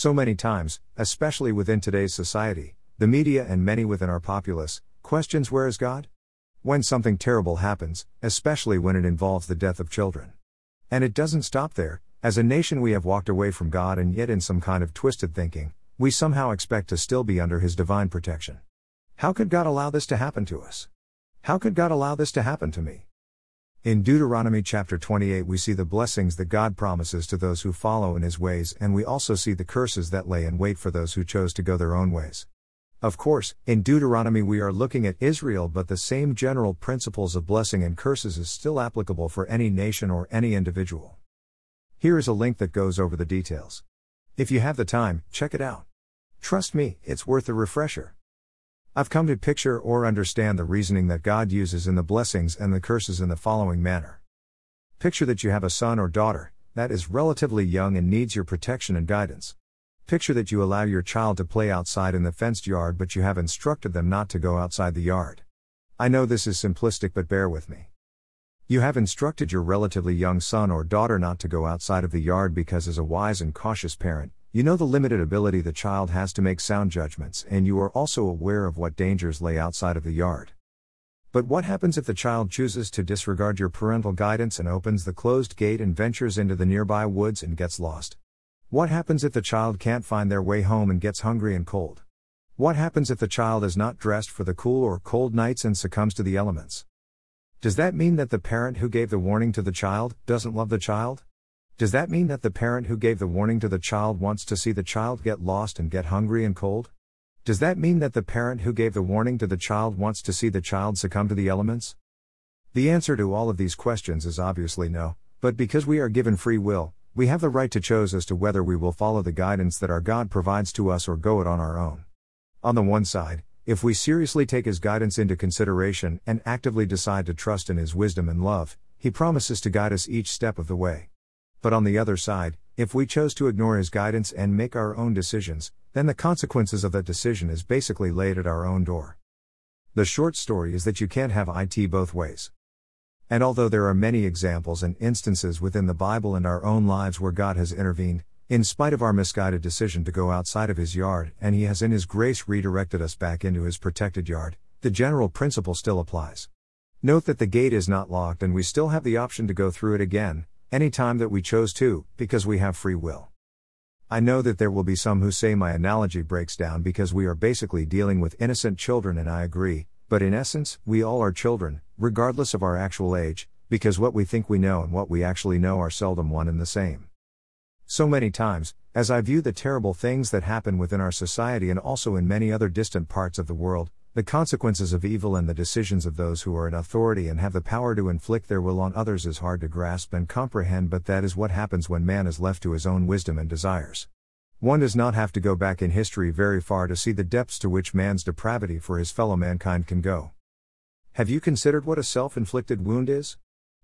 So many times, especially within today's society, the media and many within our populace, questions where is God? When something terrible happens, especially when it involves the death of children. And it doesn't stop there, as a nation we have walked away from God and yet in some kind of twisted thinking, we somehow expect to still be under His divine protection. How could God allow this to happen to us? How could God allow this to happen to me? In Deuteronomy chapter 28, we see the blessings that God promises to those who follow in His ways, and we also see the curses that lay in wait for those who chose to go their own ways. Of course, in Deuteronomy we are looking at Israel, but the same general principles of blessing and curses is still applicable for any nation or any individual. Here is a link that goes over the details. If you have the time, check it out. Trust me, it's worth a refresher. I've come to picture or understand the reasoning that God uses in the blessings and the curses in the following manner. Picture that you have a son or daughter that is relatively young and needs your protection and guidance. Picture that you allow your child to play outside in the fenced yard but you have instructed them not to go outside the yard. I know this is simplistic but bear with me. You have instructed your relatively young son or daughter not to go outside of the yard because, as a wise and cautious parent, you know the limited ability the child has to make sound judgments, and you are also aware of what dangers lay outside of the yard. But what happens if the child chooses to disregard your parental guidance and opens the closed gate and ventures into the nearby woods and gets lost? What happens if the child can't find their way home and gets hungry and cold? What happens if the child is not dressed for the cool or cold nights and succumbs to the elements? Does that mean that the parent who gave the warning to the child doesn't love the child? Does that mean that the parent who gave the warning to the child wants to see the child get lost and get hungry and cold? Does that mean that the parent who gave the warning to the child wants to see the child succumb to the elements? The answer to all of these questions is obviously no, but because we are given free will, we have the right to choose as to whether we will follow the guidance that our God provides to us or go it on our own. On the one side, if we seriously take His guidance into consideration and actively decide to trust in His wisdom and love, He promises to guide us each step of the way. But on the other side, if we chose to ignore his guidance and make our own decisions, then the consequences of that decision is basically laid at our own door. The short story is that you can't have IT both ways. And although there are many examples and instances within the Bible and our own lives where God has intervened, in spite of our misguided decision to go outside of His yard, and He has in His grace redirected us back into His protected yard, the general principle still applies. Note that the gate is not locked and we still have the option to go through it again, any time that we chose to, because we have free will. I know that there will be some who say my analogy breaks down because we are basically dealing with innocent children, and I agree, but in essence, we all are children, regardless of our actual age, because what we think we know and what we actually know are seldom one and the same. So many times, as I view the terrible things that happen within our society and also in many other distant parts of the world, the consequences of evil and the decisions of those who are in authority and have the power to inflict their will on others is hard to grasp and comprehend, but that is what happens when man is left to his own wisdom and desires. One does not have to go back in history very far to see the depths to which man's depravity for his fellow mankind can go. Have you considered what a self inflicted wound is?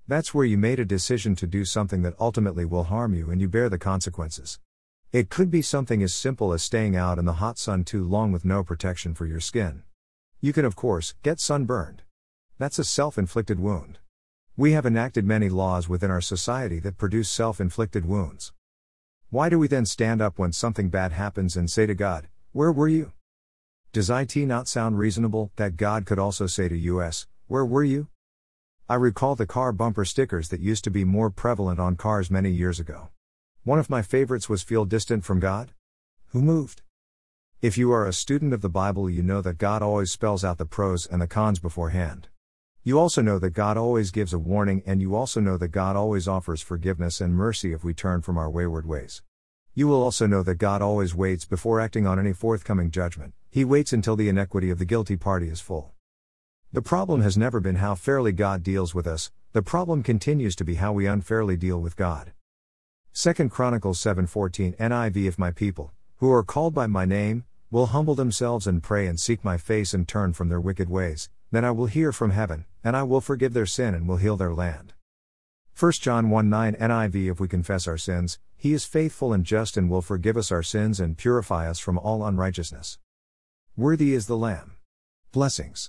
That's where you made a decision to do something that ultimately will harm you and you bear the consequences. It could be something as simple as staying out in the hot sun too long with no protection for your skin. You can, of course, get sunburned. That's a self inflicted wound. We have enacted many laws within our society that produce self inflicted wounds. Why do we then stand up when something bad happens and say to God, Where were you? Does it not sound reasonable that God could also say to us, Where were you? I recall the car bumper stickers that used to be more prevalent on cars many years ago. One of my favorites was Feel Distant from God? Who moved? If you are a student of the Bible, you know that God always spells out the pros and the cons beforehand. You also know that God always gives a warning, and you also know that God always offers forgiveness and mercy if we turn from our wayward ways. You will also know that God always waits before acting on any forthcoming judgment, He waits until the iniquity of the guilty party is full. The problem has never been how fairly God deals with us, the problem continues to be how we unfairly deal with God. 2 Chronicles 7:14 NIV If my people, who are called by my name, will humble themselves and pray and seek my face and turn from their wicked ways, then I will hear from heaven, and I will forgive their sin and will heal their land. 1 John 1 9 NIV If we confess our sins, he is faithful and just and will forgive us our sins and purify us from all unrighteousness. Worthy is the Lamb. Blessings.